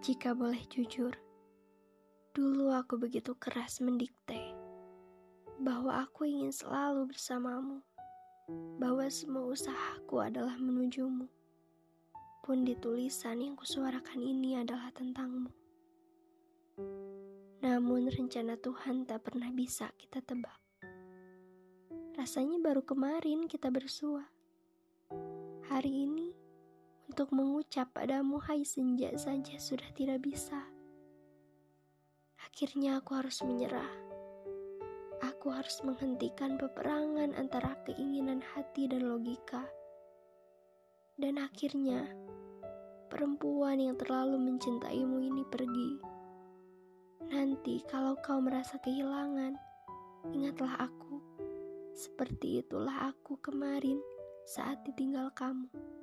Jika boleh jujur, dulu aku begitu keras mendikte bahwa aku ingin selalu bersamamu, bahwa semua usahaku adalah menujumu. Pun di tulisan yang kusuarakan ini adalah tentangmu. Namun rencana Tuhan tak pernah bisa kita tebak. Rasanya baru kemarin kita bersua. Hari ini untuk mengucap padamu hai senja saja sudah tidak bisa. Akhirnya aku harus menyerah. Aku harus menghentikan peperangan antara keinginan hati dan logika. Dan akhirnya, perempuan yang terlalu mencintaimu ini pergi. Nanti kalau kau merasa kehilangan, ingatlah aku. Seperti itulah aku kemarin saat ditinggal kamu.